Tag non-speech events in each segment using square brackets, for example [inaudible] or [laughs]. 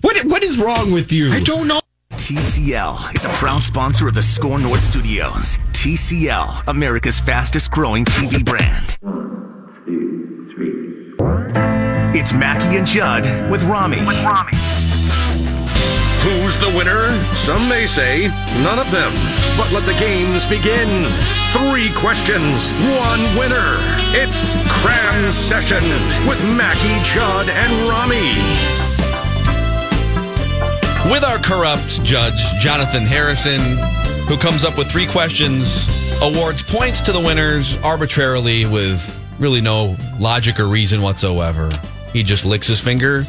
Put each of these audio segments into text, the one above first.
What what is wrong with you? I don't know. TCL is a proud sponsor of the SKOR North Studios. TCL, America's fastest growing TV brand. One, two, three. It's Mackie and Judd with Rami. With Rami. Who's the winner? Some may say none of them. But let the games begin. Three questions, one winner. It's Cram Session with Mackie, Judd, and Rami. With our corrupt judge, Jonathan Harrison, who comes up with three questions, awards points to the winners arbitrarily with really no logic or reason whatsoever. He just licks his finger,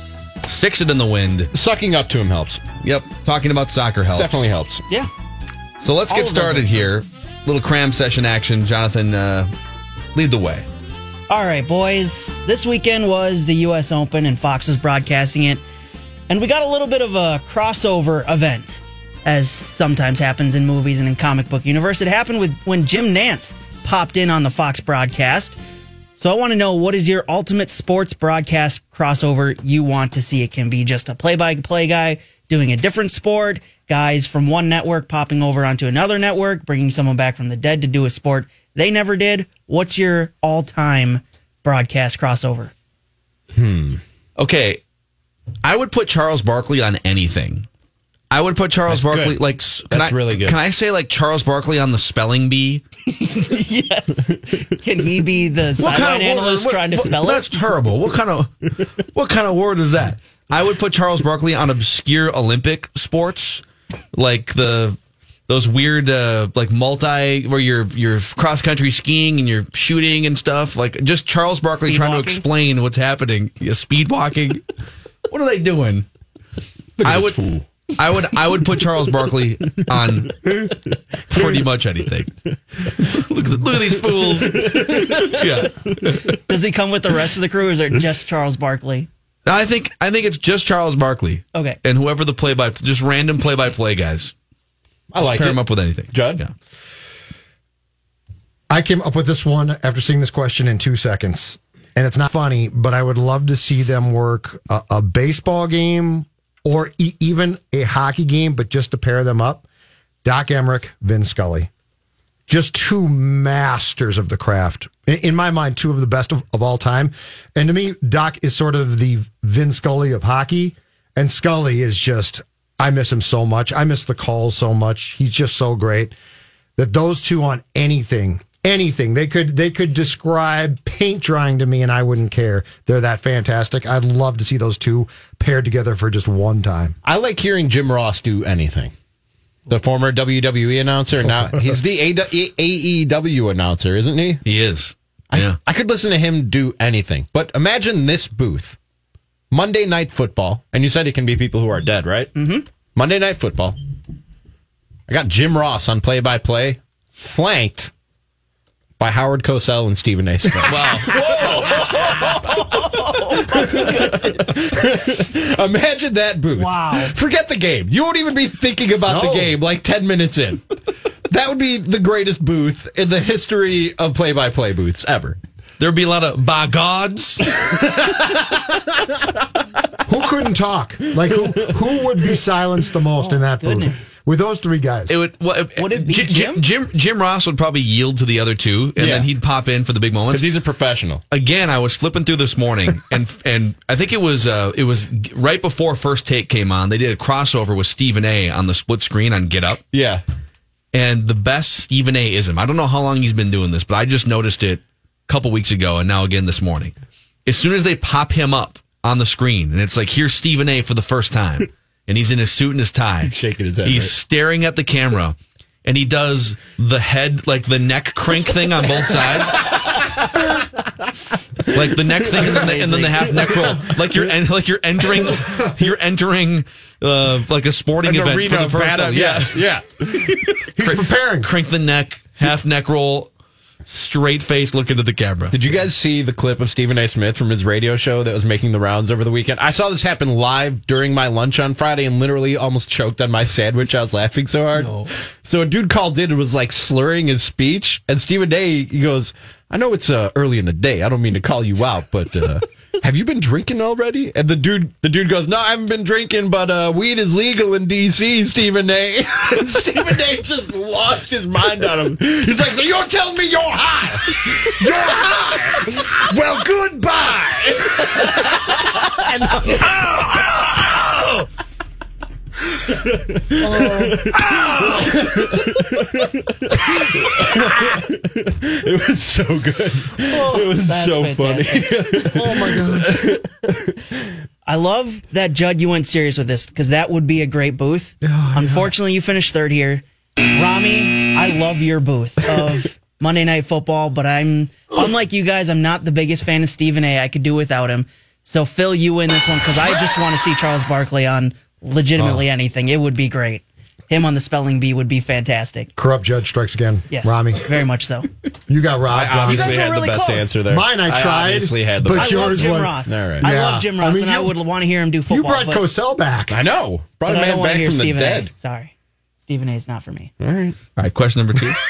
sticks it in the wind. Sucking up to him helps. Yep, talking about soccer helps. Definitely helps. Yeah. So let's All get started are here. Little cram session action. Jonathan, uh, lead the way. All right, boys. This weekend was the U.S. Open, and Fox was broadcasting it. And we got a little bit of a crossover event, as sometimes happens in movies and in comic book universe. It happened with when Jim Nantz popped in on the Fox broadcast. So I want to know what is your ultimate sports broadcast crossover you want to see? It can be just a play-by-play guy doing a different sport, guys from one network popping over onto another network, bringing someone back from the dead to do a sport they never did. What's your all-time broadcast crossover? Hmm. Okay, I would put Charles Barkley on anything. I would put Charles That's Barkley good. like. Can That's I, really good. Can I say like Charles Barkley on the spelling bee? [laughs] yes. Can he be the sideline analyst what- trying to what- spell That's it? That's terrible. What kind of what kind of word is that? I would put Charles Barkley on obscure Olympic sports, like the those weird uh, like multi where you're you're cross country skiing and you're shooting and stuff. Like just Charles Barkley Speed trying to explain what's happening. Yeah, speed walking. [laughs] what are they doing? I would. I would I would put Charles Barkley on pretty much anything. Look at, the, look at these fools. Yeah. Does he come with the rest of the crew, or is it just Charles Barkley? I think I think it's just Charles Barkley. Okay. And whoever the play by just random play by play guys. I Just like pair it. him up with anything. Judd? Yeah. I came up with this one after seeing this question in two seconds. And it's not funny, but I would love to see them work a, a baseball game or e- even a hockey game, but just to pair them up. Doc Emrick, Vin Scully. Just two masters of the craft. In, in my mind, two of the best of, of all time. And to me, Doc is sort of the Vin Scully of hockey. And Scully is just, I miss him so much. I miss the calls so much. He's just so great that those two on anything anything they could they could describe paint drying to me and i wouldn't care they're that fantastic i'd love to see those two paired together for just one time I like hearing Jim Ross do anything. The former WWE announcer, now [laughs] he's the AEW announcer, isn't he? He is. I, Yeah. I could listen to him do anything. But imagine this booth Monday Night Football. And you said it can be people who are dead, right? Mm-hmm. Monday Night Football. I got Jim Ross on play by play, flanked by Howard Cosell and Stephen A. Smith. [laughs] Wow. [laughs] Imagine that booth. Wow. Forget the game. You won't even be thinking about the game like 10 minutes in. that would be the greatest booth in the history of play by play booths ever. There'd be a lot of by gods. [laughs] who couldn't talk? Like who, who would be silenced the most in that goodness. booth? With those three guys. It would. Well, Would it be Jim, Jim? Jim? Jim Ross would probably yield to the other two, and Yeah. then he'd pop in for the big moments. Because he's a professional. again, I was flipping through this morning, [laughs] and and I think it was uh, it was right before First Take came on. They did a crossover with Stephen A. on the split screen on Get Up, Yeah. and the best Stephen A. ism. I don't know how long he's been doing this, but I just noticed it a couple weeks ago, and now again this morning. As soon as they pop him up on the screen, and it's like here's Stephen A. for the first time, [laughs] and he's in his suit and his tie, He's shaking his head, He's right? staring at the camera. And he does the head, like the neck crank thing on both sides. [laughs] like the neck thing and then the, and then the half neck roll. Like you're en- like you're entering you're entering uh, like a sporting An event for the first time. Yes. Yeah. He's preparing. Crank the neck, half neck roll, straight face look into the camera. Did you guys see the clip of Stephen A. Smith from his radio show that was making the rounds over the weekend? I saw this happen live during my lunch on Friday and literally almost choked on my sandwich. I was laughing so hard. So a dude called in and was like slurring his speech, and Stephen A. he goes, "I know it's uh, early in the day. I don't mean to call you out, but." Uh, Have you been drinking already? And the dude, the dude goes, "No, I haven't been drinking, but uh, weed is legal in D.C." Stephen A. [laughs] Stephen A. just lost his mind on him. He's like, "So you're telling me you're high? You're high? Well, goodbye." [laughs] Oh. It was so good. Oh, it was so fantastic. funny. Oh my god. [laughs] I love that Judd. You went serious with this because that would be a great booth. Unfortunately, you finished third here. Rami, I love your booth of [laughs] Monday Night Football, but I'm unlike you guys. I'm not the biggest fan of Stephen A. I could do without him. So Phil, you win this one because I just want to see Charles Barkley on legitimately oh. anything. It would be great. Him on the spelling bee would be fantastic. Corrupt judge strikes again. Yes, Rami, very much so. you got robbed. I Rami. obviously guys were had really the best close. answer there. Mine, I tried, I obviously had the but best. I love yours Jim was- Ross. All right. I love Jim Ross, I mean, and I would want to hear him do football. You brought but, Cosell back. I know. Brought but a I don't man back hear from the dead. A. Sorry, Stephen A. is not for me. All right. All right, question number two. [laughs]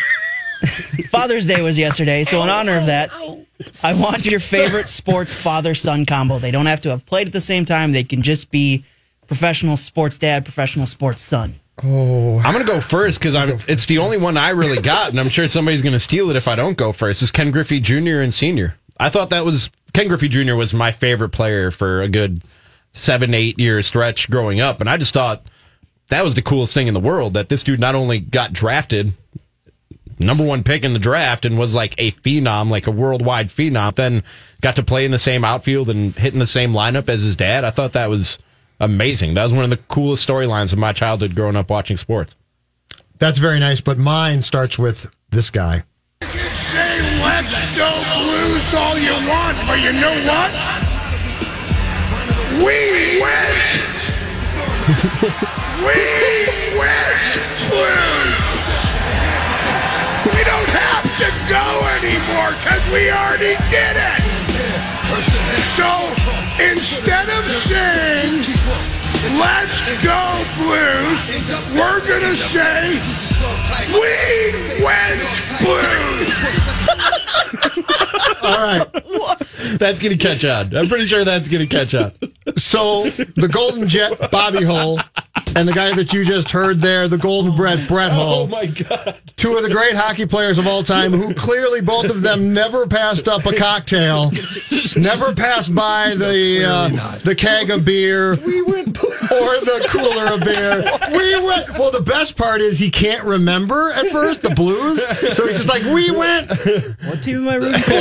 [laughs] Father's Day was yesterday, so in honor of that, I want your favorite sports father son combo. They don't have to have played at the same time. They can just be professional sports dad, professional sports son. Oh, I'm gonna go first because I'm. It's the only one I really [laughs] got, and I'm sure somebody's gonna steal it if I don't go first. Is Ken Griffey Jr. and Senior? I thought that was Ken Griffey Jr. was my favorite player for a good seven, eight year stretch growing up, and I just thought that was the coolest thing in the world. That this dude not only got drafted, number one pick in the draft, and was like a phenom, like a worldwide phenom, then got to play in the same outfield and hit in the same lineup as his dad. I thought that was amazing. That was one of the coolest storylines of my childhood growing up watching sports. That's very nice, but mine starts with this guy. Say let's go blues all you want, but you know what? We went! we went blues! We don't have to go anymore because we already did it! So instead of saying let's go blues, we're gonna say we went blues! All right. That's going to catch on. I'm pretty sure that's going to catch on. So the Golden Jet, Bobby Hull, and the guy that you just heard there, the Golden Bread, Brett Hull. Oh my God. Two of the great hockey players of all time who clearly both of them never passed up a cocktail, [laughs] never passed by the uh, the keg of beer or the cooler of beer. We went. Well, the best part is he can't remember at first the blues, so he's just like, "We went What team am I rooting for?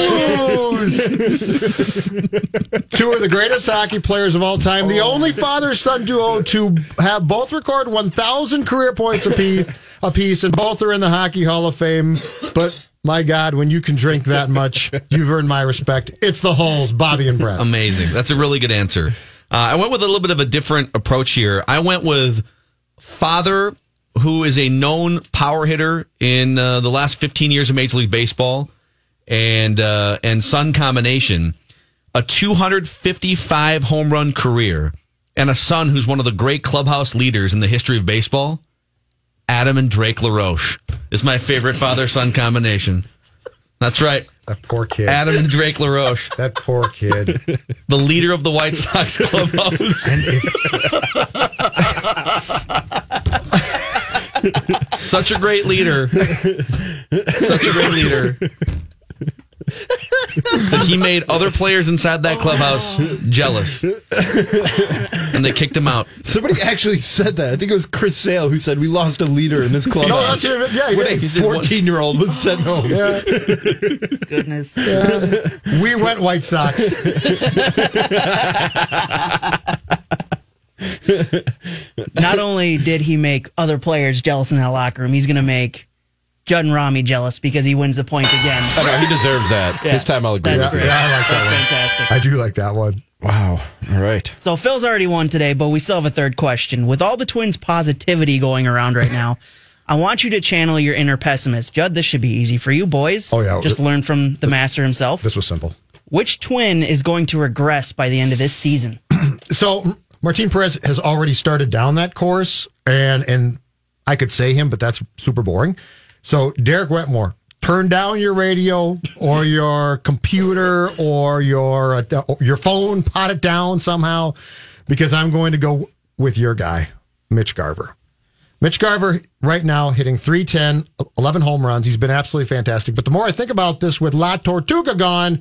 blues." Two of the greatest hockey players of all time, the only father-son duo to have both record 1,000 career points apiece, apiece, and both are in the Hockey Hall of Fame. But my God, when you can drink that much, you've earned my respect. It's the Hulls, Bobby and Brett. Amazing. That's a really good answer. Uh, I went with a little bit of a different approach here. I went with father, who is a known power hitter in uh, the last 15 years of Major League Baseball, and uh, and son combination, a 255 home run career, and a son who's one of the great clubhouse leaders in the history of baseball. Adam and Drake LaRoche is my favorite father son combination. That's right. That poor kid. Adam and Drake LaRoche, That poor kid. [laughs] the leader of the White Sox clubhouse. If, [laughs] Such a great leader. Such a great leader. That he made other players inside that clubhouse jealous. and they kicked him out. Somebody actually said that. I think it was Chris Sale who said we lost a leader in this club. no, that's it. Yeah, when a He said one- 14 year old was sent home. yeah, Goodness. we went White Sox. Not only did he make other players jealous in that locker room, he's going to make Judd and Rami jealous because he wins the point again. Oh, no, he deserves that. Yeah. His time I'll agree. That's with great. you. Yeah, I like that That's one. fantastic. I do like that one. Wow. All right. So Phil's already won today, but we still have a third question. With all the twins' positivity going around right now, [laughs] I want you to channel your inner pessimist. Judd, this should be easy for you boys. Oh, yeah. Just learn from the master himself. This was simple. Which twin is going to regress by the end of this season? [clears throat] So Martin Perez has already started down that course, and and I could say him, but that's super boring. So Derek Wetmore, turn down your radio or your computer or your uh, your phone, pot it down somehow, because I'm going to go with your guy, Mitch Garver. Mitch Garver right now hitting 310, 11 home runs. He's been absolutely fantastic. But the more I think about this with La Tortuga gone,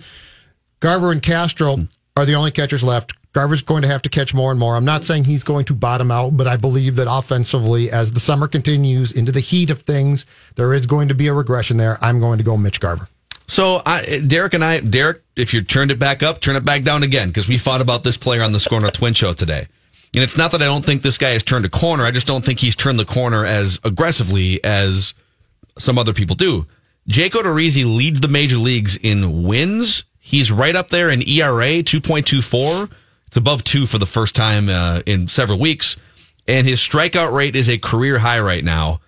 Garver and Castro are the only catchers left. Garver's going to have to catch more and more. I'm not saying he's going to bottom out, but I believe that offensively, as the summer continues into the heat of things, there is going to be a regression there. I'm going to go Mitch Garver. So I, Derek and I, Derek, if you turned it back up, turn it back down again because we fought about this player on the Scorner Twin Show today. And it's not that I don't think this guy has turned a corner. I just don't think he's turned the corner as aggressively as some other people do. Jake Odorizzi leads the major leagues in wins. He's right up there in ERA, 2.24. It's above two for the first time uh, in several weeks. And his strikeout rate is a career high right now.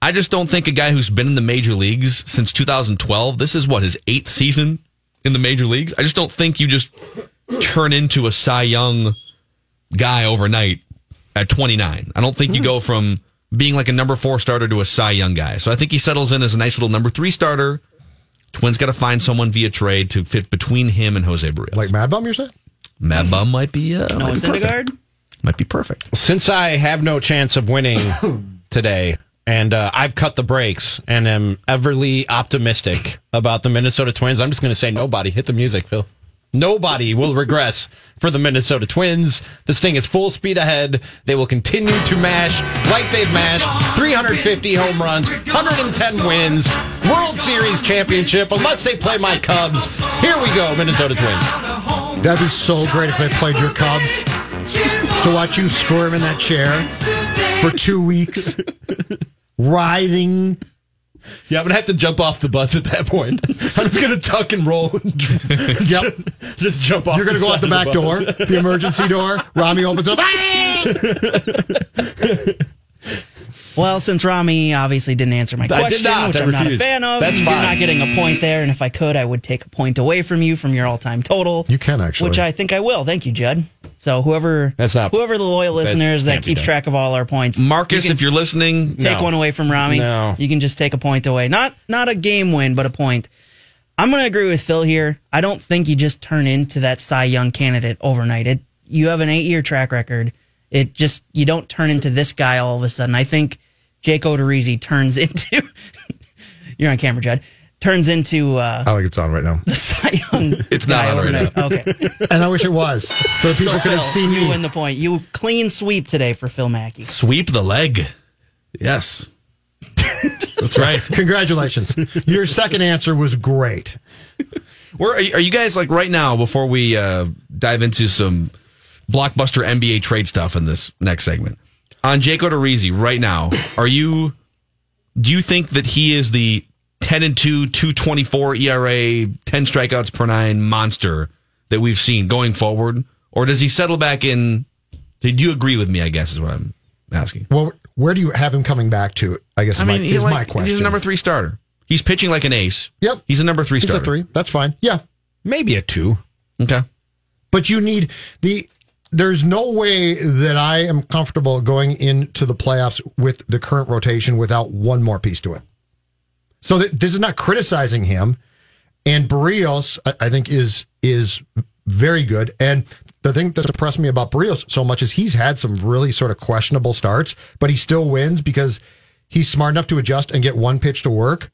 I just don't think a guy who's been in the major leagues since 2012, this is what, his eighth season in the major leagues? I just don't think you just turn into a Cy Young guy overnight at 29. I don't think you go from being like a number four starter to a Cy Young guy. So I think he settles in as a nice little number three starter. Twins got to find someone via trade to fit between him and Jose Berrios. Like Mad Bum, you're saying? Mad Bum might be, uh, Noah might, be perfect. Syndergaard? might be perfect. Since I have no chance of winning [coughs] today, and uh, I've cut the brakes and am everly optimistic about the Minnesota Twins, I'm just going to say nobody. Hit the music, Phil. Nobody will regress for the Minnesota Twins. This thing is full speed ahead. They will continue to mash like they've mashed 350 home runs, 110 wins, World Series championship, unless they play my Cubs. Here we go, Minnesota Twins. That'd be so great if they played your Cubs. To watch you squirm in that chair for two weeks, writhing. Yeah, I'm gonna have to jump off the bus at that point. [laughs] I'm just gonna tuck and roll. And [laughs] Yep. just jump off. You're going to go out the back of door, the emergency door. Rami opens up. [laughs] Well, since Rami obviously didn't answer my I did question, not. which I I'm not a fan of, That's you're fine. not getting a point there. And if I could, I would take a point away from you from your all-time total. You can actually. which I think I will. Thank you, Judd. So whoever That's not- whoever the loyal listeners that can't keeps track of all our points, Marcus, you if you're listening, take No. one away from Rami. No. you can just take a point away. Not not a game win, but a point. I'm going to agree with Phil here. I don't think you just turn into that Cy Young candidate overnight. It you have an eight year track record. It just you don't turn into this guy all of a sudden. I think Jake Odorizzi turns [laughs] into. you're on camera, Judd. Turns into uh, I like it's on right now. the Cy Young. [laughs] It's not on right now. Okay. [laughs] And I wish it was. So that people could Phil, have seen you me. win the point. You clean sweep today for Phil Mackey. sweep the leg. Yes. That's right. Congratulations. Your second answer was great. Where are you, are you guys like right now before we uh, dive into some blockbuster NBA trade stuff in this next segment? On Jake Odorizzi right now, are you do you think that he is the 10 and 2 224 ERA 10 strikeouts per 9 monster that we've seen going forward or does he settle back in do you agree with me I guess is what I'm asking. Well, where do you have him coming back to? I guess I is my, he is like, my question. he's a number 3 starter. He's pitching like an ace. Yep. He's a number 3 He's starter. a three. That's fine. Yeah. Maybe a two. Okay. But you need the. There's no way that I am comfortable going into the playoffs with the current rotation without one more piece to it. So that, this is not criticizing him. And Berrios, I, I think, is is very good. And the thing that's impressed me about Berrios so much is he's had some really sort of questionable starts, but he still wins because he's smart enough to adjust and get one pitch to work.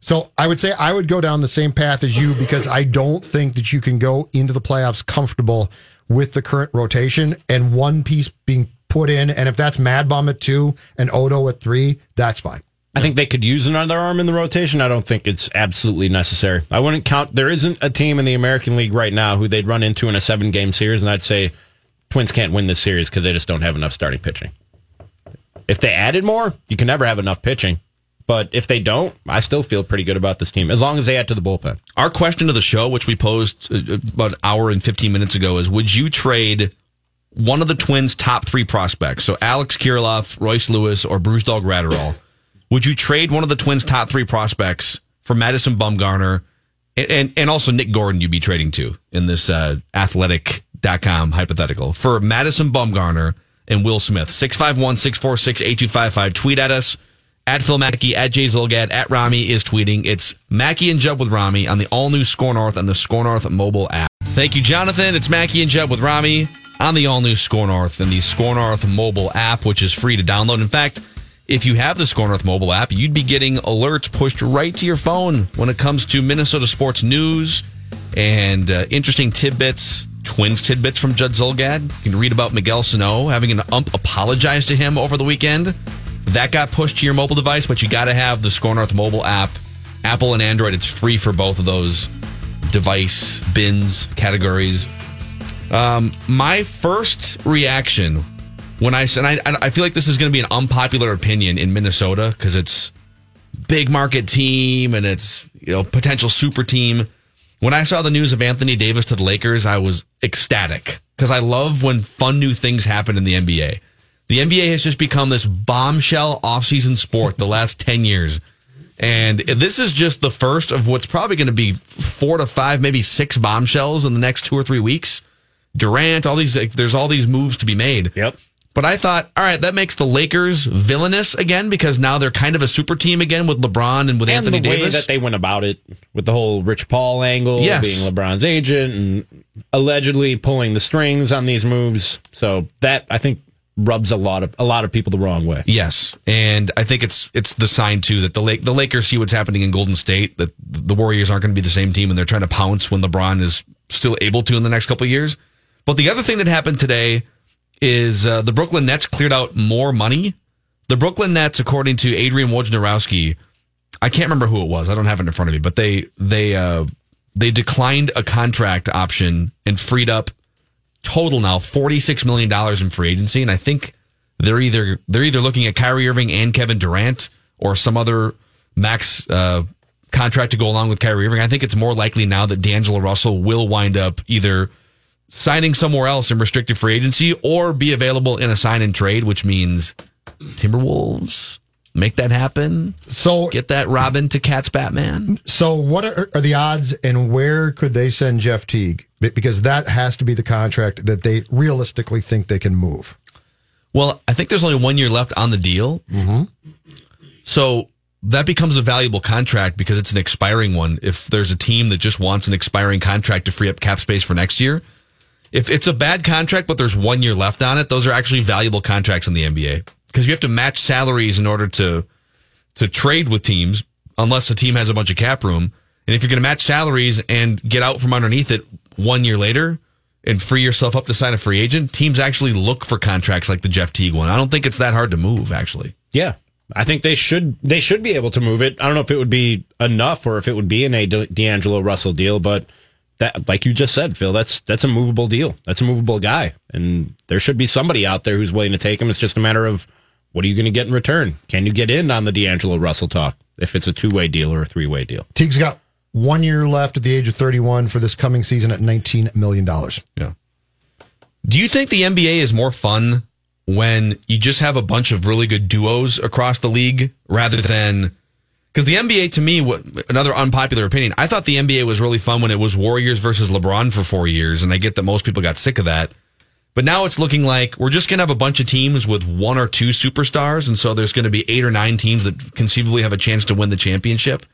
So I would say I would go down the same path as you because I don't think that you can go into the playoffs comfortable with the current rotation and one piece being put in. And if that's Mad Bum at two and Odo at three, that's fine. I think they could use another arm in the rotation. I don't think it's absolutely necessary. I wouldn't count. There isn't a team in the American League right now who they'd run into in a seven game series, and I'd say Twins can't win this series because they just don't have enough starting pitching. If they added more, you can never have enough pitching. But if they don't, I still feel pretty good about this team as long as they add to the bullpen. Our question to the show, which we posed uh, about an hour and 15 minutes ago, is would you trade one of the Twins' top three prospects, so Alex Kirilloff, Royce Lewis, or Brusdar Graterol, would you trade one of the Twins' top three prospects for Madison Bumgarner and, and, and also Nick Gordon you'd be trading to in this uh, athletic.com hypothetical for Madison Bumgarner and Will Smith? 651 646 8255. Tweet at us at Phil Mackey, at Jay at Rami is tweeting. It's Mackey and Judd with Rami on the all new SKOR North and the SKOR North mobile app. Thank you, Jonathan. It's Mackey and Judd with Rami on the all new SKOR North and the SKOR North mobile app, which is free to download. In fact, if you have the Score North mobile app, you'd be getting alerts pushed right to your phone when it comes to Minnesota sports news and uh, interesting tidbits. Twins tidbits from Judd Zulgad. You can read about Miguel Sano having an ump apologize to him over the weekend. That got pushed to your mobile device, but you got to have the SKOR North mobile app. Apple and Android, it's free for both of those device bins categories. Um, my first reaction when I said, I, I feel like this is going to be an unpopular opinion in Minnesota because it's big market team and it's you know potential super team. When I saw the news of Anthony Davis to the Lakers, I was ecstatic because I love when fun new things happen in the NBA. The NBA has just become this bombshell offseason sport the last 10 years. And this is just the first of what's probably going to be four to five, maybe six bombshells in the next two or three weeks. Durant, all these, like, there's all these moves to be made. Yep. But I thought, all right, that makes the Lakers villainous again because now they're kind of a super team again with LeBron and with and Anthony the way Davis. that they went about it with the whole Rich Paul angle, Yes. being LeBron's agent, and allegedly pulling the strings on these moves. So that I think rubs a lot of a lot of people the wrong way. Yes, and I think it's it's the sign too that the Lake the Lakers see what's happening in Golden State that the Warriors aren't going to be the same team and they're trying to pounce when LeBron is still able to in the next couple of years. But the other thing that happened today is uh, the Brooklyn Nets cleared out more money. The Brooklyn Nets, according to Adrian Wojnarowski, I can't remember who it was. I don't have it in front of me, but they they uh, they declined a contract option and freed up total now forty six million dollars in free agency, and I think they're either they're either looking at Kyrie Irving and Kevin Durant or some other max uh, contract to go along with Kyrie Irving. I think it's more likely now that D'Angelo Russell will wind up either signing somewhere else in restricted free agency or be available in a sign and trade, which means Timberwolves make that happen. So get that Robin to KAT's Batman. So, what are, are the odds, and where could they send Jeff Teague? Be- Because that has to be the contract that they realistically think they can move. Well, I think there's only one year left on the deal. Mm-hmm. So that becomes a valuable contract because it's an expiring one. If there's a team that just wants an expiring contract to free up cap space for next year, if it's a bad contract, but there's one year left on it, those are actually valuable contracts in the NBA because you have to match salaries in order to to trade with teams unless a team has a bunch of cap room. And if you're going to match salaries and get out from underneath it one year later and free yourself up to sign a free agent, teams actually look for contracts like the Jeff Teague one. I don't think it's that hard to move, actually. Yeah. I think they should they should be able to move it. I don't know if it would be enough or if it would be in a D- D'Angelo Russell deal, but that like you just said, Phil, that's that's a movable deal. That's a movable guy, and there should be somebody out there who's willing to take him. It's just a matter of what are you going to get in return? Can you get in on the D'Angelo Russell talk if it's a two way deal or a three way deal? Teague's got one year left at the age of 31 for this coming season at $19 million. Yeah. Do you think the NBA is more fun when you just have a bunch of really good duos across the league rather than because the NBA to me, what another unpopular opinion, I thought the NBA was really fun when it was Warriors versus LeBron for four years, and I get that most people got sick of that. But now it's looking like we're just going to have a bunch of teams with one or two superstars, and so there's going to be eight or nine teams that conceivably have a chance to win the championship.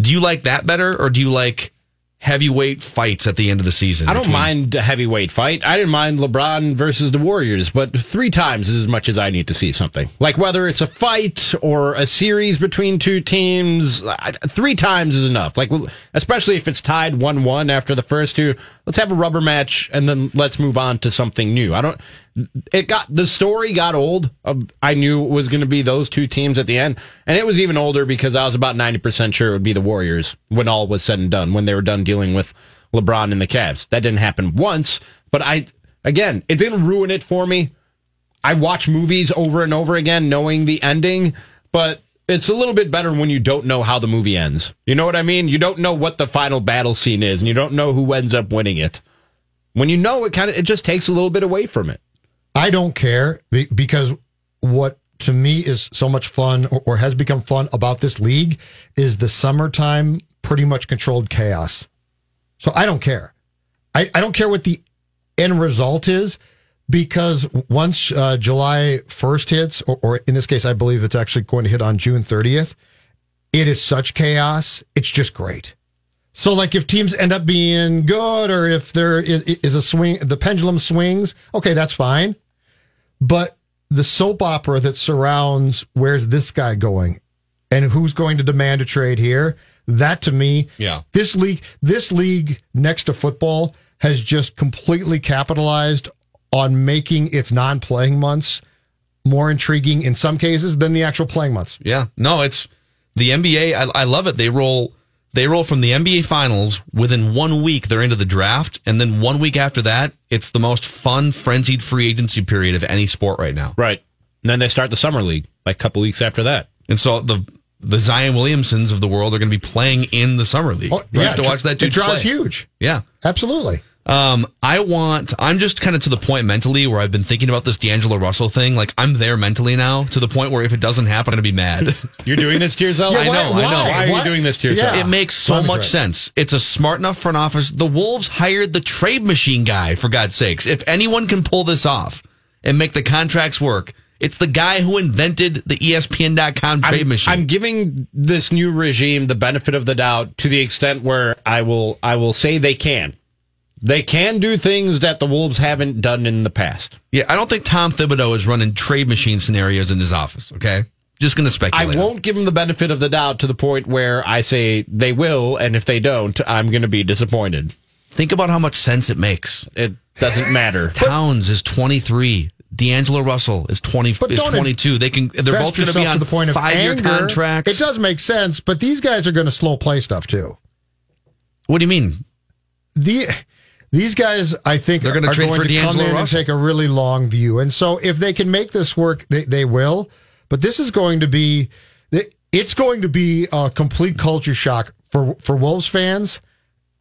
Do you like that better, or do you like heavyweight fights at the end of the season. I don't between- mind a heavyweight fight. I didn't mind LeBron versus the Warriors, but three times is as much as I need to see something. Like whether it's a fight or a series between two teams, I- three times is enough. Like especially if it's tied one-one after the first two, let's have a rubber match and then let's move on to something new. I don't. It got the story got old. Of, I knew it was going to be those two teams at the end, and it was even older because I was about ninety percent sure it would be the Warriors when all was said and done. When they were done dealing with LeBron and the Cavs, that didn't happen once. But I again, it didn't ruin it for me. I watch movies over and over again, knowing the ending, but it's a little bit better when you don't know how the movie ends. You know what I mean? You don't know what the final battle scene is, and you don't know who ends up winning it. When you know, it kind of it just takes a little bit away from it. I don't care because what to me is so much fun or, has become fun about this league is the summertime pretty much controlled chaos. So I don't care. I, I don't care what the end result is because once uh, July 1st hits, or, or in this case, I believe it's actually going to hit on June 30th, it is such chaos. It's just great. So, like, if teams end up being good, or if there is a swing, the pendulum swings, okay, that's fine. But the soap opera that surrounds where's this guy going, and who's going to demand a trade here, that to me, Yeah. this league, this league next to football has just completely capitalized on making its non-playing months more intriguing in some cases than the actual playing months. Yeah, no, it's the NBA. I, I love it. They roll. They roll from the NBA finals within one week. They're into the draft, and then one week after that, it's the most fun, frenzied free agency period of any sport right now. Right. And then they start the summer league like a couple weeks after that. And so the the Zion Williamsons of the world are going to be playing in the summer league. Oh, You yeah, have to watch that it dude draws play. huge. Yeah. Absolutely. Um, I want. I'm just kind of to the point mentally where I've been thinking about this D'Angelo Russell thing. Like I'm there mentally now to the point where if it doesn't happen, I'm gonna be mad. [laughs] You're doing this to yourself? I know. I know. Why, are you doing this to yourself? It makes so Tommy's much right. sense. It's a smart enough front office. The Wolves hired the trade machine guy, for God's sakes. If anyone can pull this off and make the contracts work, it's the guy who invented the ESPN.com trade I'm, machine. I'm giving this new regime the benefit of the doubt to the extent where I will I will say they can. They can do things that the Wolves haven't done in the past. yeah, I don't think Tom Thibodeau is running trade machine scenarios in his office, okay? Just going to speculate. I won't give them the benefit of the doubt to the point where I say they will, and if they don't, I'm going to be disappointed. Think about how much sense it makes. It doesn't matter. [laughs] Towns is 23. D'Angelo Russell is 20 But is 22. They can they're both going to be on to the point of 5-year contracts. It does make sense, but these guys are going to slow play stuff too. What do you mean? The these guys, I think, They're gonna are going for to come D'Angelo in and take a really long view. And so, if they can make this work, they, they will. But this is going to be, it's going to be a complete culture shock for for Wolves fans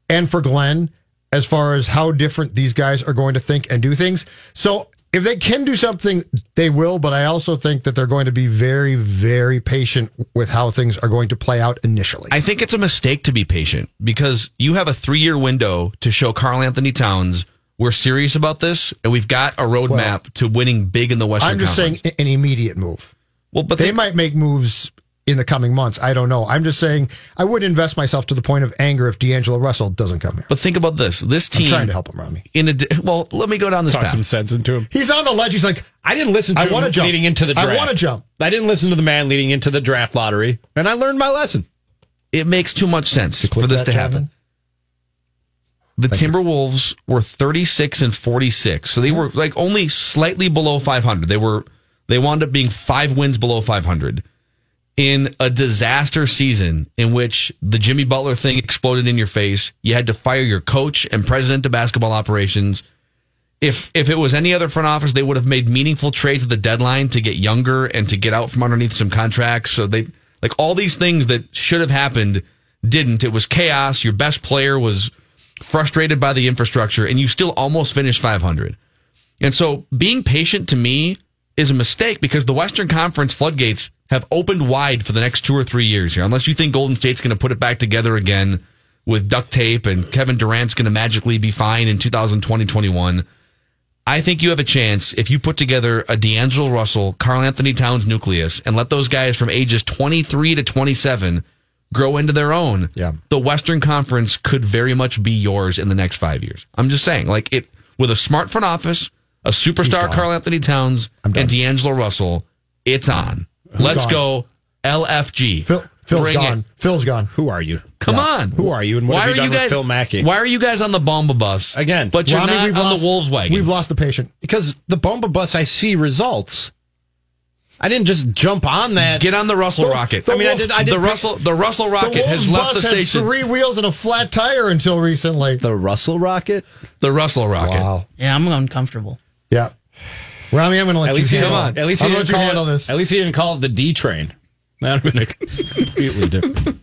and for Glenn as far as how different these guys are going to think and do things. So if they can do something, they will. But I also think that they're going to be very, very patient with how things are going to play out initially. I think it's a mistake to be patient because you have a three year window to show Karl-Anthony Towns we're serious about this and we've got a roadmap to winning big in the Western I'm just Conference. saying an immediate move. well, but they they, might make moves in the coming months. I don't know. I'm just saying I would invest myself to the point of anger if D'Angelo Russell doesn't come here. but think about this. This I'm team trying to help him, Rami. in a well, let me go down this Talk path. some sense into him. He's on the ledge. He's like, I didn't listen to I him wanna jump. leading into the I wanna jump. I didn't listen to the man leading into the draft lottery, and I learned my lesson. It makes too much sense click for this to happen. Jonathan? The Timberwolves were 36 and 46. So they were like only slightly below 500. They were they wound up being 5 wins below 500 in a disaster season in which the Jimmy Butler thing exploded in your face. You had to fire your coach and president of basketball operations. If if it was any other front office, they would have made meaningful trades at the deadline to get younger and to get out from underneath some contracts. So they like all these things that should have happened didn't. It was chaos. Your best player was frustrated by the infrastructure, and you still almost finished 500. And so being patient to me is a mistake because the Western Conference floodgates have opened wide for the next two or three years here. Unless you think Golden State's going to put it back together again with duct tape and Kevin Durant's going to magically be fine in 2020 21. I think you have a chance if you put together a D'Angelo Russell, Karl-Anthony Towns nucleus and let those guys from ages 23 to 27 grow into their own, Yeah. the Western Conference could very much be yours in the next five years. I'm just saying, like it with a smart front office, a superstar. Karl-Anthony Towns, and D'Angelo Russell, it's on. Let's gone? go LFG. Phil, Phil's Bring it. gone. Phil's gone. Who are you? Come on. Who are you? And what why have are you done you with guys, Phil Mackey? Why are you guys on the Bomba bus Again, But you're Rami, not we've on lost- the Wolves wagon. We've lost the patient. Because the Bomba bus, I see results. I didn't just jump on that. Get on the Russell The- Rocket. the I mean, I did. I did the Russell the Russell Rocket the has Wolves left the bus had station. three wheels and a flat tire until recently. the Russell rocket. the Russell Rocket. Wow. Yeah, I'm uncomfortable. Yeah. Rami, I'm going to let At you least, he handle didn't, at least I'm he didn't you call handle it. this. At least he didn't call it the D train. [laughs] That would have been a completely different.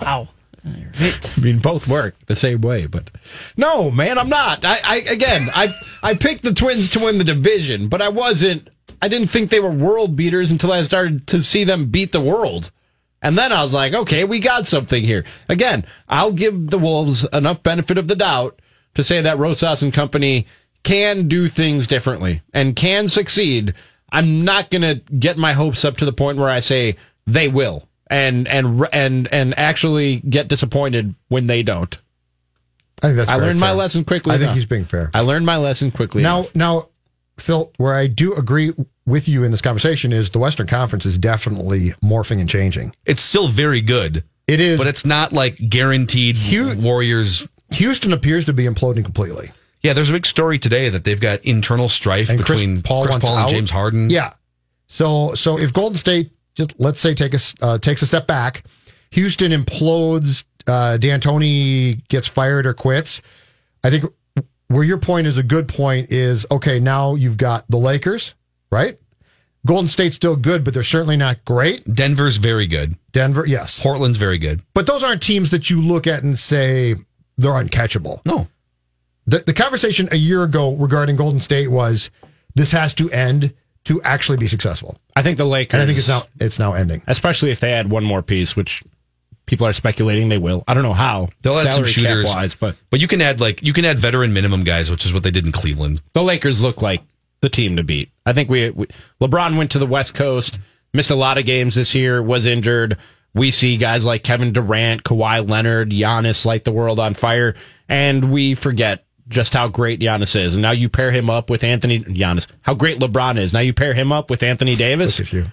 Wow. Right. I mean, both work the same way, but no, man, I'm not. I, I again, I I picked the Twins to win the division, but I wasn't. I didn't think they were world beaters until I started to see them beat the world, and then I was like, okay, we got something here. Again, I'll give the Wolves enough benefit of the doubt to say that Rosas and company can do things differently and can succeed. I'm not going to get my hopes up to the point where I say they will and and and and actually get disappointed when they don't. I think that's I very learned my lesson quickly I think he's being fair. I learned my lesson quickly. Now, enough. now, Phil, where I do agree with you in this conversation is the Western Conference is definitely morphing and changing. It's still very good, It is, but it's not like guaranteed Hu- Warriors. Houston appears to be imploding completely. Yeah, there's a big story today that they've got internal strife And Chris between Paul Chris Paul and out. James Harden. Yeah. So, so if Golden State just let's say take a uh, takes a step back, Houston implodes, uh, D'Antoni gets fired or quits. I think where your point is a good point is okay. Now you've got the Lakers, right? Golden State's still good, but they're certainly not great. Denver's very good. Denver, yes, Portland's very good. but those aren't teams that you look at and say they're uncatchable. No, The, the conversation a year ago regarding Golden State was this has to end to actually be successful, I think the Lakers. and I think it's now it's now ending. especially if they add one more piece, which people are speculating they will. I don't know how. they'll add some shooters. wise, but but you can add like you can add veteran minimum guys, which is what they did in Cleveland. the Lakers look like the team to beat. I think we, we LeBron went to the West Coast, missed a lot of games this year, was injured. We see guys like Kevin Durant, Kawhi Leonard, Giannis light the world on fire, and we forget just how great Giannis is. And now you pair him up with Anthony Giannis, how great LeBron is. Now you pair him up with Anthony Davis. Look at you.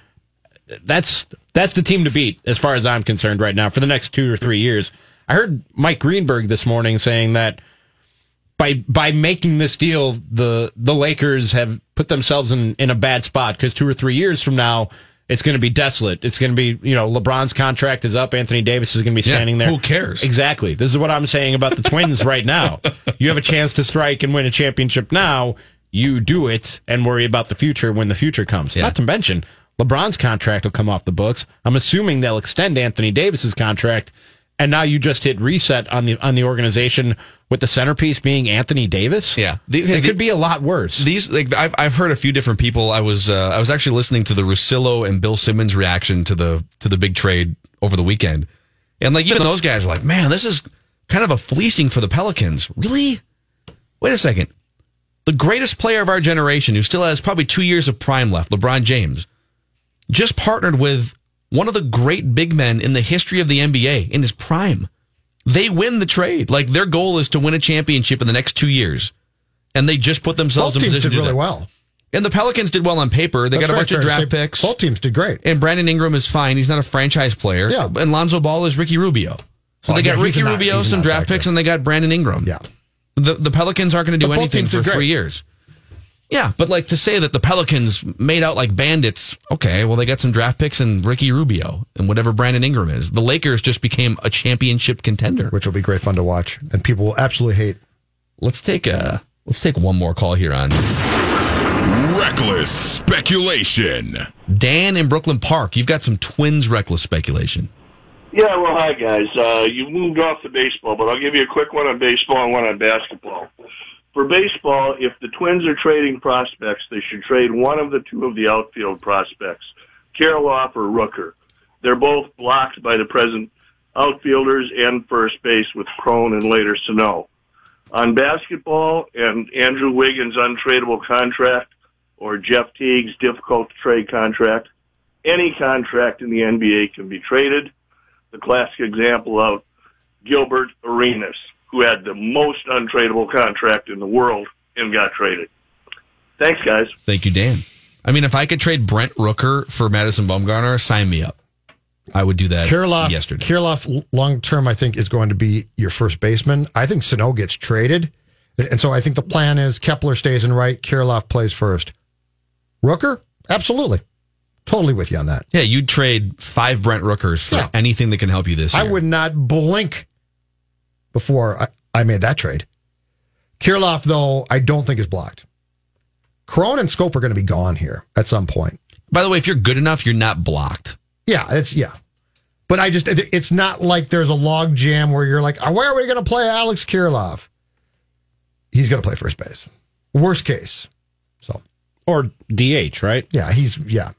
That's that's the team to beat as far as I'm concerned right now for the next two or three years. I heard Mike Greenberg this morning saying that by by making this deal, the the Lakers have put themselves in in a bad spot because two or three years from now. It's going to be desolate. It's going to be, you know, LeBron's contract is up. Anthony Davis is going to be Yeah, standing there. who cares? Exactly. This is what I'm saying about the Twins right now. [laughs] You have a chance to strike and win a championship now. You do it and worry about the future when the future comes. Not to mention, LeBron's contract will come off the books. I'm assuming they'll extend Anthony Davis's contract, and now you just hit reset on the on the organization with the centerpiece being Anthony Davis. Yeah. The- it the- could be a lot worse. These like I've I've heard a few different people. I was uh, I was actually listening to the Russillo and Bill Simmons reaction to the to the big trade over the weekend, and like even those guys are like, man, this is kind of a fleecing for the Pelicans. Really? Wait a second. The greatest player of our generation, who still has probably two years of prime left, LeBron James, just partnered with one of the great big men in the history of the NBA in his prime. They win the trade. Like their goal is to win a championship in the next two years, and they just put Both themselves in teams position did to do really that. well. And the Pelicans did well on paper. They That's got a bunch of draft picks. Both teams did great. And Brandon Ingram is fine. He's not a franchise player. Yeah. And Lonzo Ball is Ricky Rubio. So Oh, they got yeah, Ricky a non- Rubio, some draft picks, and they got Brandon Ingram. Yeah. The the Pelicans aren't going to do But anything for three years. Yeah, but like to say that the Pelicans made out like bandits, okay, well they got some draft picks and Ricky Rubio and whatever Brandon Ingram is. The Lakers just became a championship contender. which will be great fun to watch, and people will absolutely hate. Let's take a let's take one more call here on Reckless speculation. Dan in Brooklyn Park. You've got some Twins reckless speculation. Yeah, well, hi guys. Uh, you moved off the baseball, but I'll give you a quick one on baseball and one on basketball. For baseball, if the Twins are trading prospects, they should trade one of the two of the outfield prospects, Kirilloff or Rooker. They're both blocked by the present outfielders and first base with Cron and later Sano. On basketball and Andrew Wiggins' untradeable contract or Jeff Teague's difficult to trade contract, any contract in the NBA can be traded. The classic example of Gilbert Arenas, who had the most untradeable contract in the world and got traded. Thanks, guys. Thank you, Dan. I mean, if I could trade Brent Rooker for Madison Bumgarner, sign me up. I would do that Kirilloff, yesterday. Kirilloff long term, I think, is going to be your first baseman. I think Sano gets traded. And so I think the plan is Kepler stays in right, Kirilloff plays first. Rooker? Absolutely. Totally with you on that. Yeah, you'd trade five Brent Rookers for Yeah. anything that can help you this year. I would not blink before I, I made that trade. Kirilloff, though, I don't think is blocked. Cron and Schoop are going to be gone here at some point. By the way, if you're good enough, you're not blocked. Yeah, it's yeah. But I just it's not like there's a log jam where you're like, uh, where are we going to play Alex Kirilloff? He's going to play first base. Worst case. So or DH, right? Yeah, he's yeah.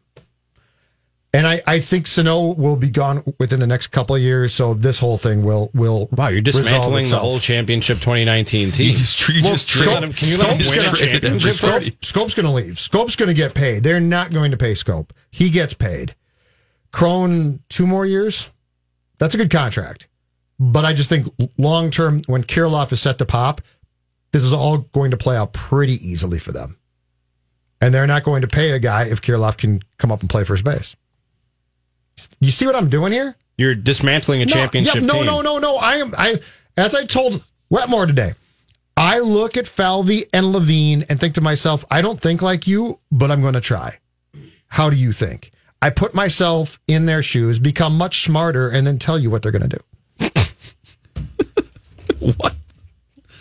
And I, I think Sano will be gone within the next couple of years, so this whole thing will will Wow, you're dismantling the whole championship 2019 team. You just, you Well, just Schoop- trade let him- can you let him Schoop's win a gonna- championship? Schoop- Schoop's going to leave. Schoop's going to get paid. They're not going to pay Schoop. He gets paid. Cron, two more years. That's a good contract. But I just think long term, when Kirilloff is set to pop, this is all going to play out pretty easily for them. And they're not going to pay a guy if Kirilloff can come up and play first base. You see what I'm doing here? You're dismantling a No, championship yeah, no, team. no, no, no. I am. I as I told Wetmore today. I look at Falvey and Levine and think to myself, I don't think like you, but I'm going to try. How do you think? I put myself in their shoes, become much smarter, and then tell you what they're going to do. [laughs] What?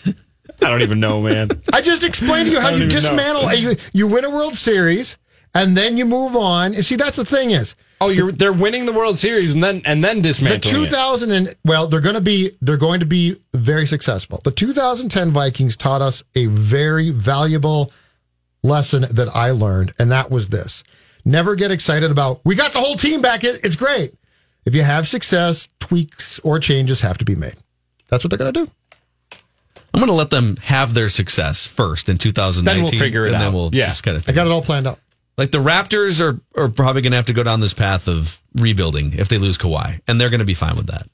I don't even know, man. I just explained to you how you dismantle. You, you win a World Series, and then you move on. And see, that's the thing is, Oh, you're they're winning the World Series and then and then the dismantling. it. 2000 and well they're going to be they're going to be very successful the 2010 vikings taught us a very valuable lesson that i learned and that was this never get excited about we got the whole team back It- it's great if you have success tweaks or changes have to be made that's what they're going to do I'm going to let them have their success first in 2019. Then we'll figure it and out. Then we'll Yeah. just kind of i got it all planned out Like the Raptors are, are probably going to have to go down this path of rebuilding if they lose Kawhi, and they're going to be fine with that,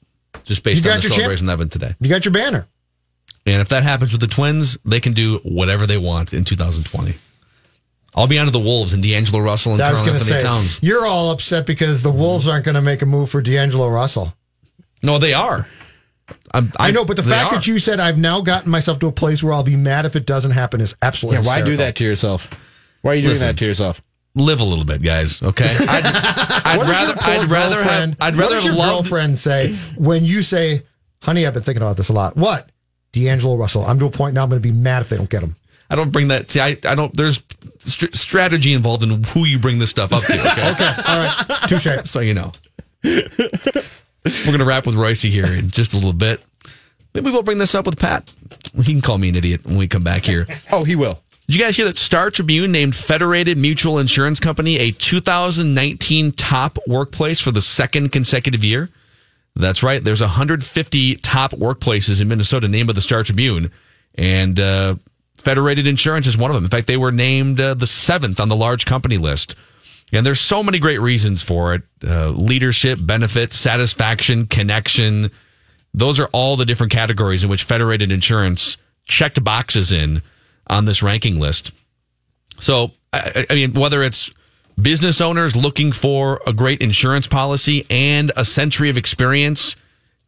just based on the your champ- celebration that happened today. you got your banner And if that happens with the Twins, they can do whatever they want in 2020. I'll be onto the Wolves and D'Angelo Russell and i was Carl going to Anthony say Towns. you're all upset because the wolves aren't going to make a move for d'angelo russell No, they are. I'm, I know, but the fact are. that you said I've now gotten myself to a place where I'll be mad if it doesn't happen is absolutely Yeah, why do that to yourself? Why are you doing Listen. that to yourself? Live a little bit, guys. Okay, [laughs] I'd, I'd What rather, your poor I'd rather have, girlfriend- I'd what rather does have your loved. girlfriend say when you say, "Honey, I've been thinking about this a lot." What? D'Angelo Russell. I'm to a point now. I'm going to be mad if they don't get him. I don't bring that. See, I, I don't. There's st- strategy involved in who you bring this stuff up to. Okay, [laughs] Okay, all right, touche. [laughs] so you know. We're gonna wrap with Royce here in just a little bit. Maybe we'll bring this up with Pat. He can call me an idiot when we come back here. Oh, he will. Did you guys hear that Star Tribune named Federated Mutual Insurance Company a 2019 top workplace for the second consecutive year? That's right. There's 150 top workplaces in Minnesota named by the Star Tribune, and uh, Federated Insurance is one of them. In fact, they were named uh, the seventh on the large company list. And there's so many great reasons for it: uh, leadership, benefits, satisfaction, connection. Those are all the different categories in which Federated Insurance checked boxes in on this ranking list. So, I, I mean, whether it's business owners looking for a great insurance policy and a century of experience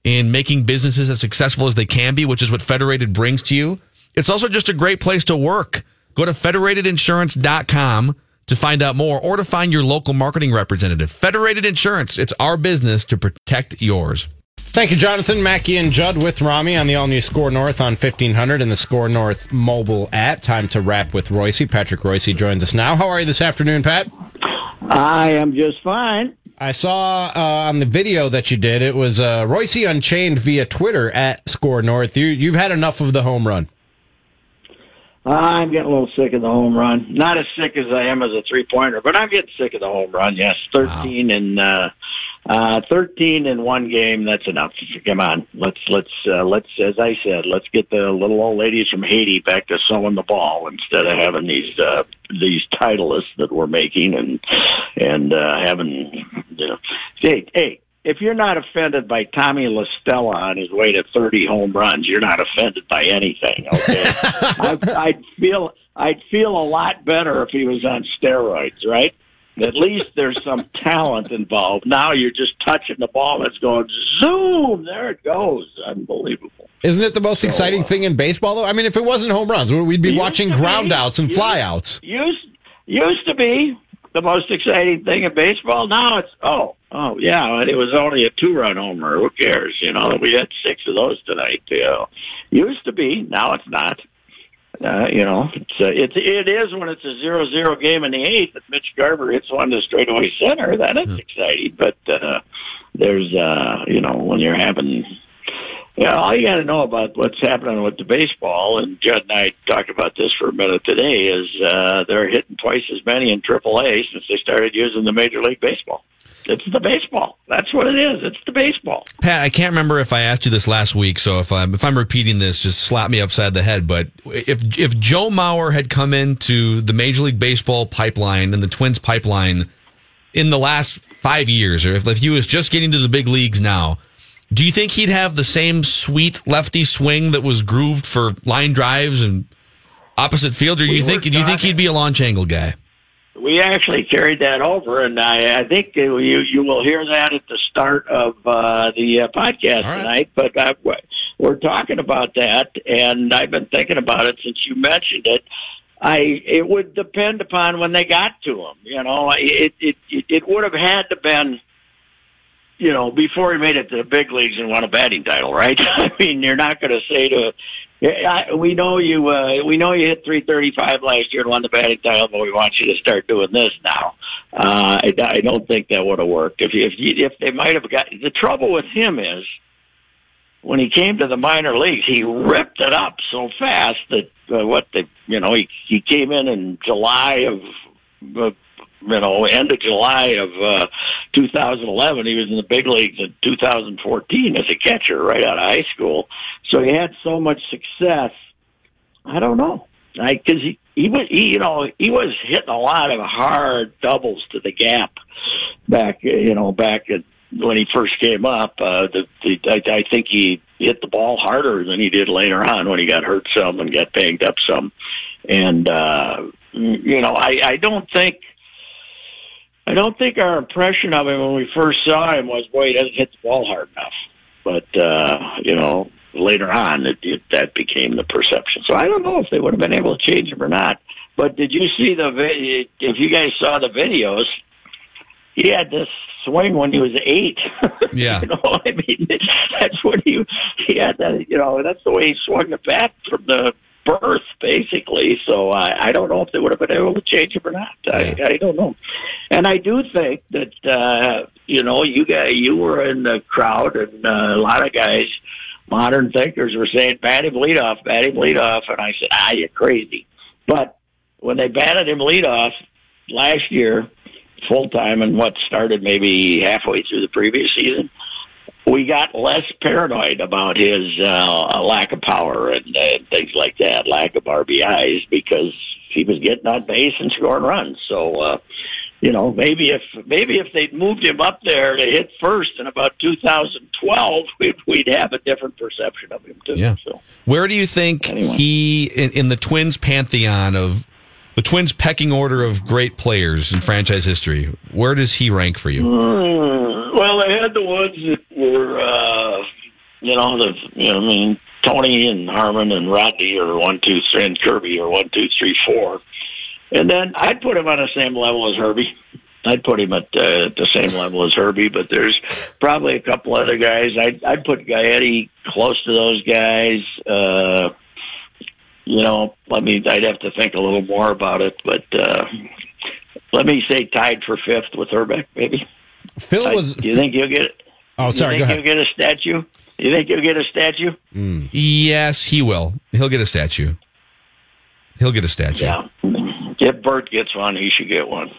in making businesses as successful as they can be, which is what Federated brings to you, it's also just a great place to work. Go to federatedinsurance.com to find out more or to find your local marketing representative. Federated Insurance, it's our business to protect yours. Thank you, Jonathan, Mackey, and Judd with Rami on the all new SKOR North on 1500 and the SKOR North mobile app. Time to wrap with Royce. Patrick Royce joins us now. How are you this afternoon, Pat? I am just fine. I saw uh, on the video that you did, it was uh, Royce Unchained via Twitter at SKOR North. You, you've had enough of the home run. I'm getting a little sick of the home run. Not as sick as I am as a three pointer, but I'm getting sick of the home run. Yes, thirteen and uh, uh, thirteen in one game. That's enough. Come on, let's let's uh, let's as I said, let's get the little old ladies from Haiti back to sewing the ball instead of having these uh, these titleists that we're making and and uh, having you know. Hey, hey, if you're not offended by Tommy La Stella on his way to 30 home runs, you're not offended by anything. Okay, [laughs] I, I'd feel I'd feel a lot better if he was on steroids, right? At least there's some talent involved. Now you're just touching the ball that's going zoom. There it goes. Unbelievable. Isn't it the most exciting uh, thing in baseball, though? I mean, if it wasn't home runs, we'd be watching groundouts and flyouts. Used used to be the most exciting thing in baseball. Now it's oh oh yeah, and it was only a two run homer. Who cares? You know, we had six of those tonight. Know, used to be. Now it's not. Uh, you know, it's uh, it's it is when it's a zero zero game in the eighth. If Mitch Garver hits one to straightaway center, then it's exciting. But uh, there's uh, you know when you're having yeah, all you got to know about what's happening with the baseball, and Judd and I talked about this for a minute today, is uh, they're hitting twice as many in AAA since they started using the Major League Baseball. It's the baseball. That's what it is. It's the baseball. Pat, I can't remember if I asked you this last week, so if I'm if I'm repeating this, just slap me upside the head. But if if Joe Mauer had come into the Major League Baseball pipeline and the Twins pipeline in the last five years, or if, if he was just getting to the big leagues now, do you think he'd have the same sweet lefty swing that was grooved for line drives and opposite field, or do you We think do you think he'd be a launch angle guy? We actually carried that over, and I, I think you you will hear that at the start of uh, the uh, podcast tonight. But uh, we're talking about that, and I've been thinking about it since you mentioned it. I it would depend upon when they got to him. You know, it it it, it would have had to been. You know, before he made it to the big leagues and won a batting title, right? [laughs] I mean, you're not going to say to yeah, I, we know you. Uh, we know you hit 335 last year and won the batting title, but we want you to start doing this now. Uh, I, I don't think that would have worked. If if you, if they might have got the trouble with him is when he came to the minor leagues, he ripped it up so fast that uh, what the you know he he came in in July of. Uh, you know, end of July of uh, 2011. He was in the big leagues in 2014 as a catcher right out of high school. So he had so much success. I don't know, I, because he he was he, you know he was hitting a lot of hard doubles to the gap back you know back at when he first came up. Uh, the, the I, I think he hit the ball harder than he did later on when he got hurt some and got banged up some. And uh, you know, I I don't think. I don't think our impression of him when we first saw him was, boy, he doesn't hit the ball hard enough. But uh, you know, later on, it, it, that became the perception. So I don't know if they would have been able to change him or not. But did you see the? If you guys saw the videos, he had this swing when he was eight. [laughs] Yeah. you know, I mean, [laughs] that's what he he had that. You know, that's the way he swung the bat from the birth, basically. So I, I don't know if they would have been able to change him or not. I, I don't know. And I do think that uh, you know, you guys, you were in the crowd, and uh, a lot of guys, modern thinkers, were saying bat him leadoff, bat him leadoff, and I said, ah, you're crazy. But when they batted him leadoff last year, full time, and what started maybe halfway through the previous season, we got less paranoid about his uh, lack of power and uh, things like that, lack of RBIs, because he was getting on base and scoring runs. So, uh, you know, maybe if maybe if they'd moved him up there to hit first in about 2012, [laughs] we'd, we'd have a different perception of him too. Yeah. So. Where do you think he in, in the Twins pantheon of the Twins pecking order of great players in franchise history? Where does he rank for you? Hmm, well, they had the ones that were, uh, you know, the you know, I mean, Tony and Harmon and Rodney are one, two, three, and Kirby are one, two, three, four, and then I'd put him on the same level as Herbie. I'd put him at, uh, the same level as Herbie, but there's probably a couple other guys. I'd, I'd put Gaetti close to those guys. Uh, you know, let me. I'd have to think a little more about it, but uh, let me say tied for fifth with Hrbek, maybe. Phil was. Do you think you'll get? Oh, sorry. You think you'll get a statue? You think you'll get a statue? Hmm. Yes, he will. He'll get a statue. He'll get a statue. Yeah. If Bert gets one, he should get one.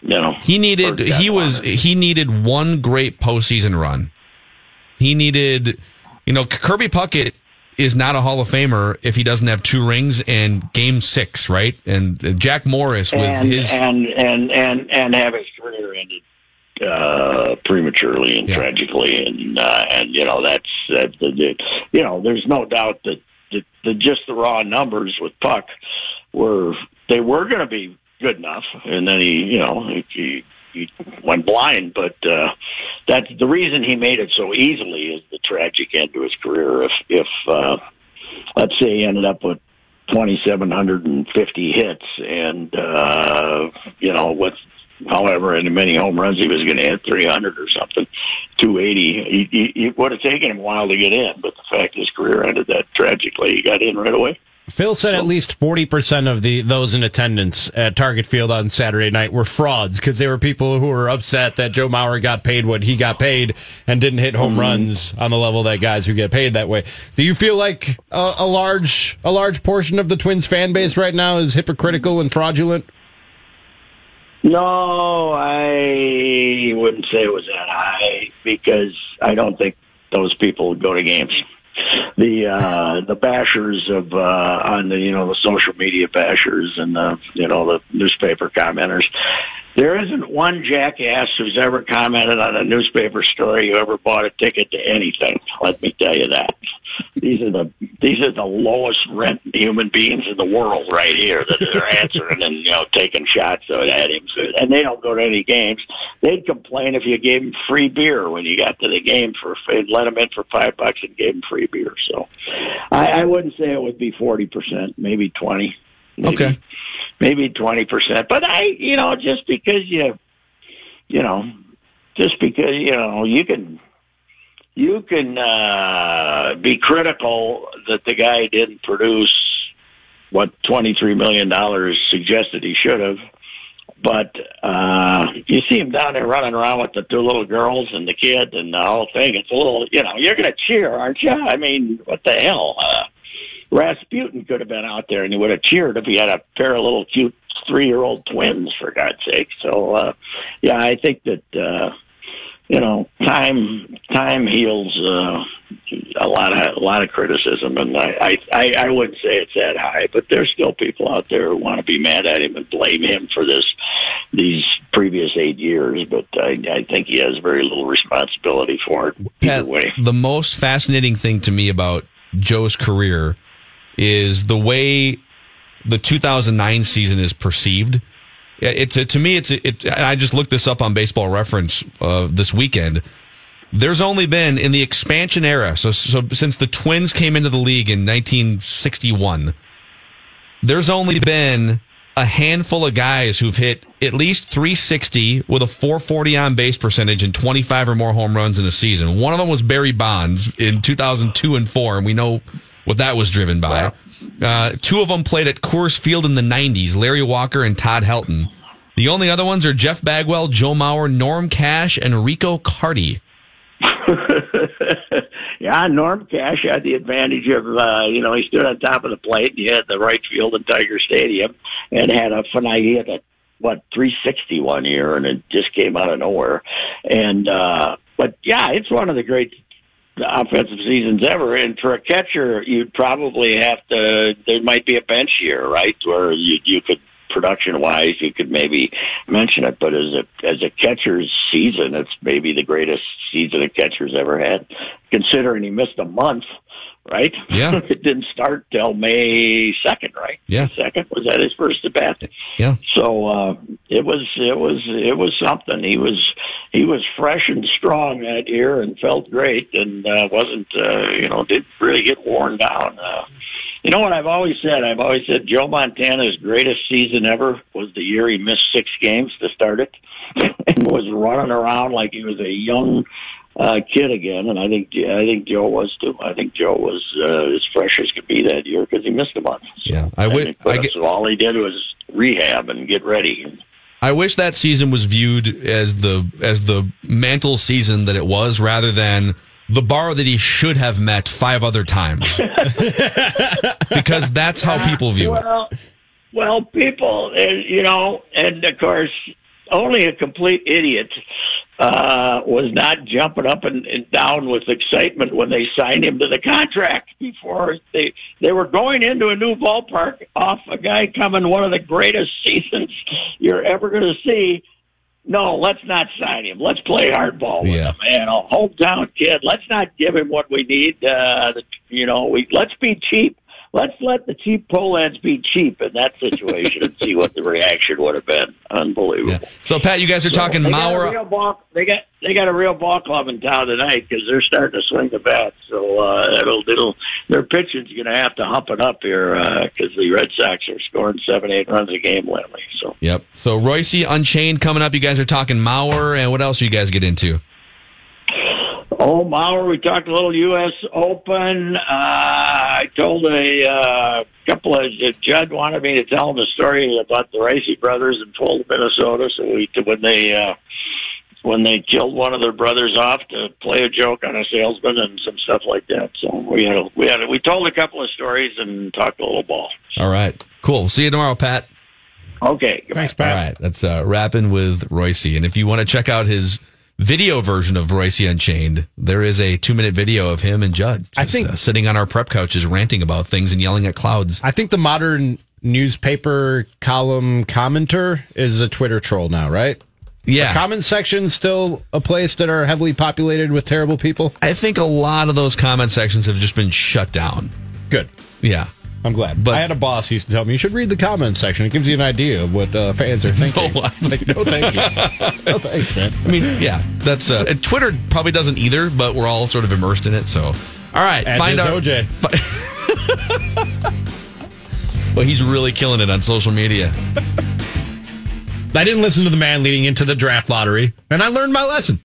You know, He needed he was he needed one great postseason run. He needed you know Kirby Puckett is not a Hall of Famer if he doesn't have two rings and game six, right? And Jack Morris with and, his and and and and have his career ended. Uh, prematurely and tragically, and uh, and you know that's that. The, the, you know, there's no doubt that the, the just the raw numbers with Puck were they were going to be good enough, and then he, you know, he, he, he went blind. But uh, that's the reason he made it so easily is the tragic end to his career. If if uh, let's say he ended up with 2,750 hits, and uh, you know with however in many home runs he was going to hit 300 or something 280 he, he, it would have taken him a while to get in but the fact his career ended that tragically he got in right away Phil said at least forty percent of the those in attendance at Target Field on Saturday night were frauds because they were people who were upset that Joe Mauer got paid what he got paid and didn't hit home mm-hmm. runs on the level that guys who get paid that way. Do you feel like a, a large a large portion of the Twins fan base right now is hypocritical and fraudulent? No, I wouldn't say it was that high because I don't think those people would go to games. The uh [laughs] the bashers of uh on the you know the social media bashers and the you know the newspaper commenters. There isn't one jackass who's ever commented on a newspaper story who ever bought a ticket to anything. Let me tell you that. These are the these are the lowest rent human beings in the world right here that they're [laughs] answering and you know taking shots at him. And they don't go to any games. They'd complain if you gave them free beer when you got to the game for let them in for five bucks and gave them free beer. So I, I wouldn't say it would be forty percent, maybe twenty. Maybe, Okay. maybe twenty percent. But I, you know, just because you, you know, just because you know you can you can uh, be critical that the guy didn't produce what twenty three million dollars suggested he should have. But uh, you see him down there running around with the two little girls and the kid and the whole thing. It's a little, you know, you're going to cheer, aren't you? I mean, what the hell? Uh, Rasputin could have been out there and he would have cheered if he had a pair of little cute three year old twins, for God's sake. So, uh, yeah, I think that, uh, you know, time time heals uh, a lot of a lot of criticism, and I, I I wouldn't say it's that high, but there's still people out there who want to be mad at him and blame him for this these previous eight years. But I I think he has very little responsibility for it either way. The most fascinating thing to me about Joe's career is the way the 2009 season is perceived. Yeah, It's a, to me, it's a, it. I just looked this up on Baseball Reference uh, this weekend. There's only been in the expansion era, so so since the Twins came into the league in 1961, there's only been a handful of guys who've hit at least 360 with a 440 on base percentage and 25 or more home runs in a season. One of them was Barry Bonds in 2002 and 4, and we know what that was driven by. Uh, two of them played at Coors Field in the 90s, Larry Walker and Todd Helton. The only other ones are Jeff Bagwell, Joe Mauer, Norm Cash, and Rico Carty. [laughs] yeah, Norm Cash had the advantage of uh, you know he stood on top of the plate and he had the right field in Tiger Stadium and had a fun idea that what 360 one year and it just came out of nowhere and uh but yeah it's one of the great offensive seasons ever. And for a catcher you'd probably have to there might be a bench year right where you you could production wise you could maybe mention it but as a as a catcher's season it's maybe the greatest season a catcher's ever had considering he missed a month right Yeah. [laughs] it didn't start till may 2nd right Yeah. second was that his first at bat Yeah. so uh it was it was it was something he was he was fresh and strong that year and felt great and uh wasn't uh you know didn't really get worn down uh you know what I've always said? I've always said Joe Montana's greatest season ever was the year he missed six games to start it [laughs] and was running around like he was a young uh, kid again. And I think I think Joe was too. I think Joe was uh, as fresh as could be that year because he missed a month. Yeah, I would. But so all he did was rehab and get ready. I wish that season was viewed as the as the mantle season that it was, rather than the bar that he should have met five other times. [laughs] because that's how people view it. Well, well, people, you know, and of course, only a complete idiot uh, was not jumping up and, and down with excitement when they signed him to the contract before they they were going into a new ballpark off a guy coming one of the greatest [laughs] seasons you're ever going to see. no, let's not sign him. Let's play hardball with Yeah. him. You know, hometown kid. Let's not give him what we need. Uh, the, you know, we let's be cheap. Let's let the cheap Pohlads be cheap in that situation and see what the reaction would have been. Unbelievable. So, Pat, you guys are talking they Got a Mauer. real ball, they got they got a real ball club in town tonight because they're starting to swing the bat. So uh, it'll it'll their pitching's going to have to hump it up here because the Red Sox are scoring seven eight runs a game lately. So Yep. So Royce Unchained coming up. You guys are talking Mauer, and what else do you guys get into? Oh, Mauer, we talked a little U.S. Open. Uh, I told a uh, couple of Judd wanted me to tell him a story about the Ricey brothers in Fulton, Minnesota. So we when they uh, when they killed one of their brothers off to play a joke on a salesman and some stuff like that. So we had a, we had a, we told a couple of stories and talked a little ball. All right. Cool. See you tomorrow, Pat. Okay. Thanks, Pat. All right. That's uh, rapping with Royce. And if you want to check out his video version of Royce Unchained, there is a two minute video of him and Judd. Just, I think- uh, sitting on our prep couches ranting about things and yelling at clouds. I think the modern newspaper column commenter is a Twitter troll now, right? Yeah. The comment section still a place that are heavily populated with terrible people. I think a lot of those comment sections have just been shut down. Good. Yeah. I'm glad. But I had a boss who used to tell me you should read the comments section. It gives you an idea of what uh, fans are [laughs] thinking. No, like, no, thank you. [laughs] no, thanks, man. I mean, yeah, that's uh, Twitter probably doesn't either, but we're all sort of immersed in it. So, all right, As find our OJ. [laughs] Well, he's really killing it on social media. I didn't listen to the man leading into the draft lottery, and I learned my lesson.